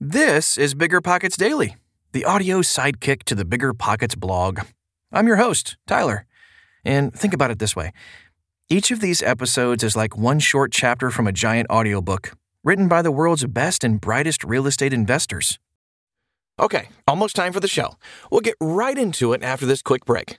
This is Bigger Pockets Daily, the audio sidekick to the Bigger Pockets blog. I'm your host, Tyler. And think about it this way each of these episodes is like one short chapter from a giant audiobook written by the world's best and brightest real estate investors. Okay, almost time for the show. We'll get right into it after this quick break.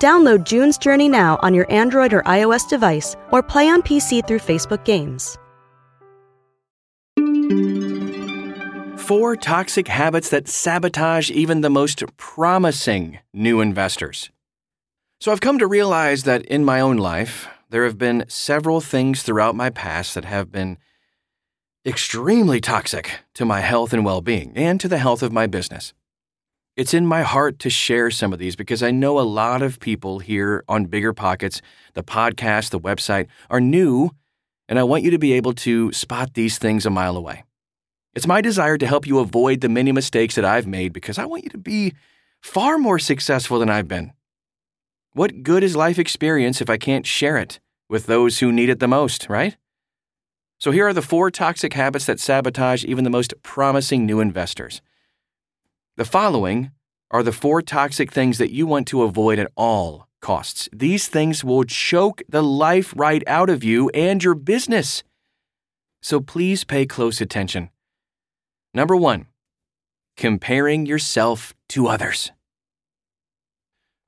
Download June's Journey now on your Android or iOS device or play on PC through Facebook Games. Four toxic habits that sabotage even the most promising new investors. So I've come to realize that in my own life, there have been several things throughout my past that have been extremely toxic to my health and well being and to the health of my business. It's in my heart to share some of these because I know a lot of people here on Bigger Pockets, the podcast, the website, are new, and I want you to be able to spot these things a mile away. It's my desire to help you avoid the many mistakes that I've made because I want you to be far more successful than I've been. What good is life experience if I can't share it with those who need it the most, right? So here are the four toxic habits that sabotage even the most promising new investors. The following are the four toxic things that you want to avoid at all costs. These things will choke the life right out of you and your business. So please pay close attention. Number one, comparing yourself to others.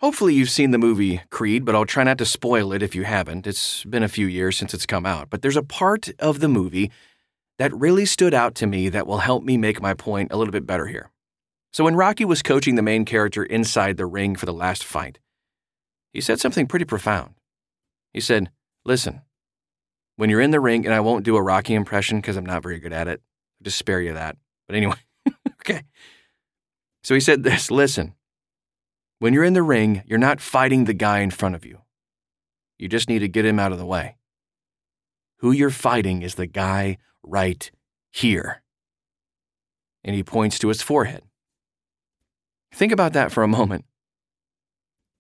Hopefully, you've seen the movie Creed, but I'll try not to spoil it if you haven't. It's been a few years since it's come out. But there's a part of the movie that really stood out to me that will help me make my point a little bit better here. So, when Rocky was coaching the main character inside the ring for the last fight, he said something pretty profound. He said, Listen, when you're in the ring, and I won't do a Rocky impression because I'm not very good at it, I'll just spare you that. But anyway, okay. So he said this listen, when you're in the ring, you're not fighting the guy in front of you. You just need to get him out of the way. Who you're fighting is the guy right here. And he points to his forehead. Think about that for a moment.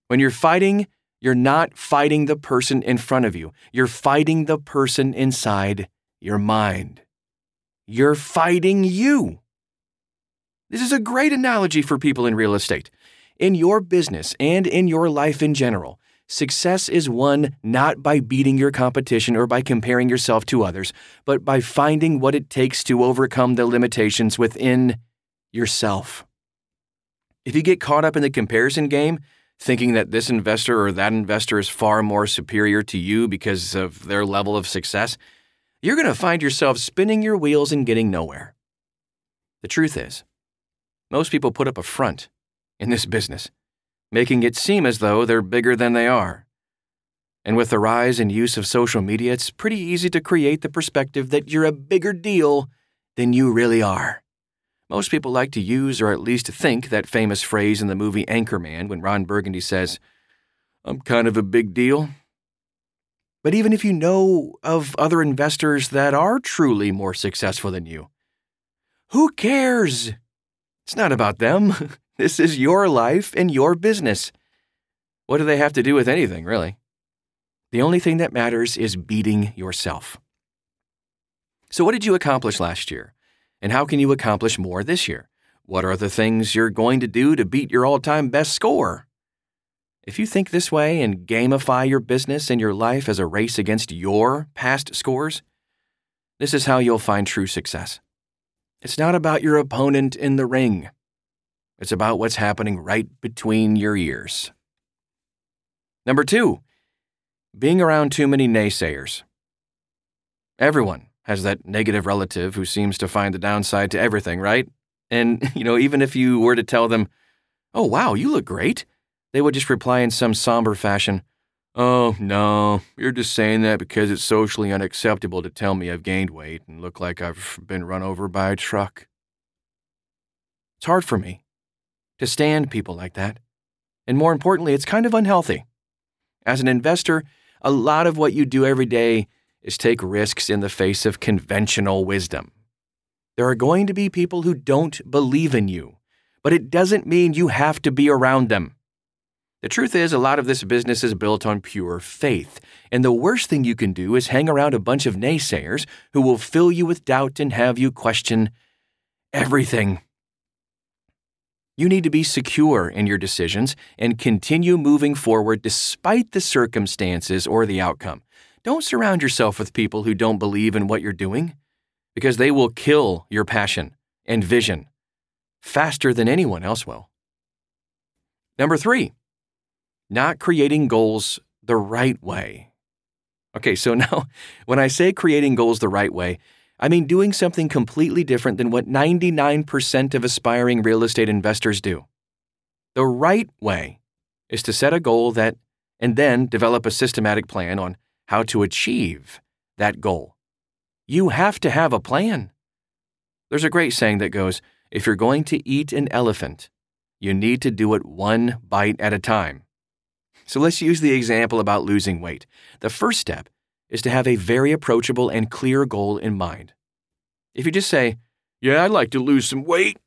When you're fighting, you're not fighting the person in front of you, you're fighting the person inside your mind. You're fighting you. This is a great analogy for people in real estate. In your business and in your life in general, success is won not by beating your competition or by comparing yourself to others, but by finding what it takes to overcome the limitations within yourself. If you get caught up in the comparison game, thinking that this investor or that investor is far more superior to you because of their level of success, you're going to find yourself spinning your wheels and getting nowhere. The truth is, most people put up a front in this business, making it seem as though they're bigger than they are. And with the rise and use of social media, it's pretty easy to create the perspective that you're a bigger deal than you really are. Most people like to use or at least think that famous phrase in the movie Anchorman when Ron Burgundy says, I'm kind of a big deal. But even if you know of other investors that are truly more successful than you, who cares? It's not about them. This is your life and your business. What do they have to do with anything, really? The only thing that matters is beating yourself. So, what did you accomplish last year? And how can you accomplish more this year? What are the things you're going to do to beat your all time best score? If you think this way and gamify your business and your life as a race against your past scores, this is how you'll find true success. It's not about your opponent in the ring. It's about what's happening right between your ears. Number two, being around too many naysayers. Everyone has that negative relative who seems to find the downside to everything, right? And, you know, even if you were to tell them, oh, wow, you look great, they would just reply in some somber fashion, oh, no, you're just saying that because it's socially unacceptable to tell me I've gained weight and look like I've been run over by a truck. It's hard for me to stand people like that. And more importantly, it's kind of unhealthy. As an investor, a lot of what you do every day is take risks in the face of conventional wisdom. There are going to be people who don't believe in you, but it doesn't mean you have to be around them. The truth is, a lot of this business is built on pure faith, and the worst thing you can do is hang around a bunch of naysayers who will fill you with doubt and have you question everything. You need to be secure in your decisions and continue moving forward despite the circumstances or the outcome. Don't surround yourself with people who don't believe in what you're doing because they will kill your passion and vision faster than anyone else will. Number three, not creating goals the right way. Okay, so now when I say creating goals the right way, I mean doing something completely different than what 99% of aspiring real estate investors do. The right way is to set a goal that, and then develop a systematic plan on how to achieve that goal. You have to have a plan. There's a great saying that goes if you're going to eat an elephant, you need to do it one bite at a time. So let's use the example about losing weight. The first step is to have a very approachable and clear goal in mind. If you just say, Yeah, I'd like to lose some weight,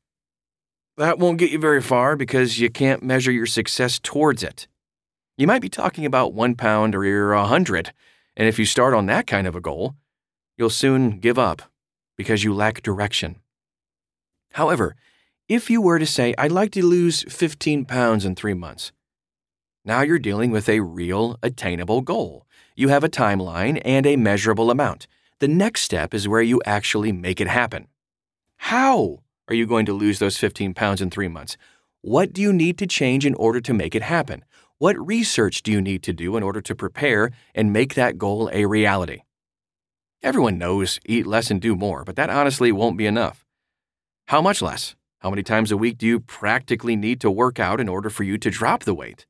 that won't get you very far because you can't measure your success towards it. You might be talking about one pound or a hundred, and if you start on that kind of a goal, you'll soon give up because you lack direction. However, if you were to say, I'd like to lose 15 pounds in three months, now you're dealing with a real, attainable goal. You have a timeline and a measurable amount. The next step is where you actually make it happen. How are you going to lose those 15 pounds in three months? What do you need to change in order to make it happen? What research do you need to do in order to prepare and make that goal a reality? Everyone knows eat less and do more, but that honestly won't be enough. How much less? How many times a week do you practically need to work out in order for you to drop the weight?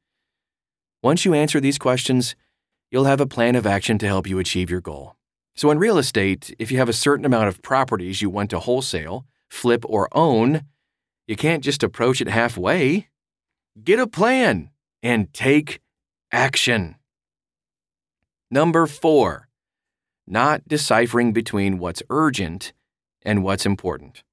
Once you answer these questions, you'll have a plan of action to help you achieve your goal. So, in real estate, if you have a certain amount of properties you want to wholesale, flip, or own, you can't just approach it halfway. Get a plan and take action. Number four, not deciphering between what's urgent and what's important.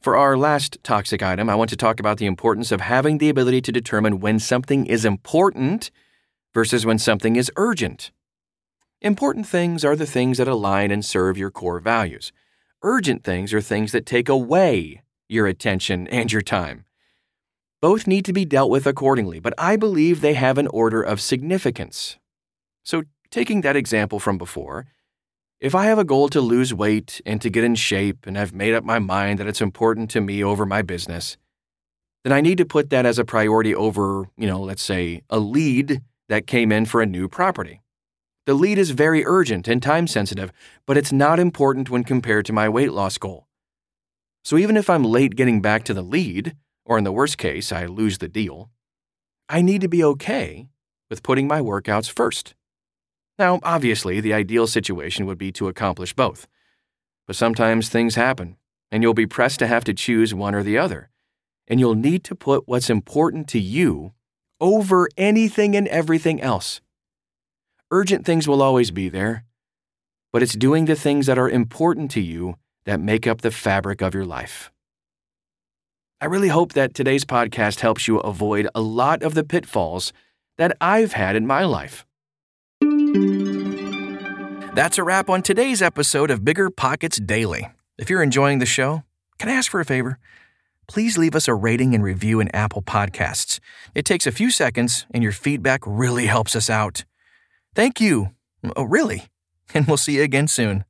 For our last toxic item, I want to talk about the importance of having the ability to determine when something is important versus when something is urgent. Important things are the things that align and serve your core values. Urgent things are things that take away your attention and your time. Both need to be dealt with accordingly, but I believe they have an order of significance. So, taking that example from before, if I have a goal to lose weight and to get in shape and I've made up my mind that it's important to me over my business, then I need to put that as a priority over, you know, let's say a lead that came in for a new property. The lead is very urgent and time sensitive, but it's not important when compared to my weight loss goal. So even if I'm late getting back to the lead, or in the worst case, I lose the deal, I need to be okay with putting my workouts first. Now, obviously, the ideal situation would be to accomplish both. But sometimes things happen, and you'll be pressed to have to choose one or the other. And you'll need to put what's important to you over anything and everything else. Urgent things will always be there, but it's doing the things that are important to you that make up the fabric of your life. I really hope that today's podcast helps you avoid a lot of the pitfalls that I've had in my life. That's a wrap on today's episode of Bigger Pockets Daily. If you're enjoying the show, can I ask for a favor? please leave us a rating and review in Apple Podcasts. It takes a few seconds, and your feedback really helps us out. Thank you. Oh, really. And we'll see you again soon.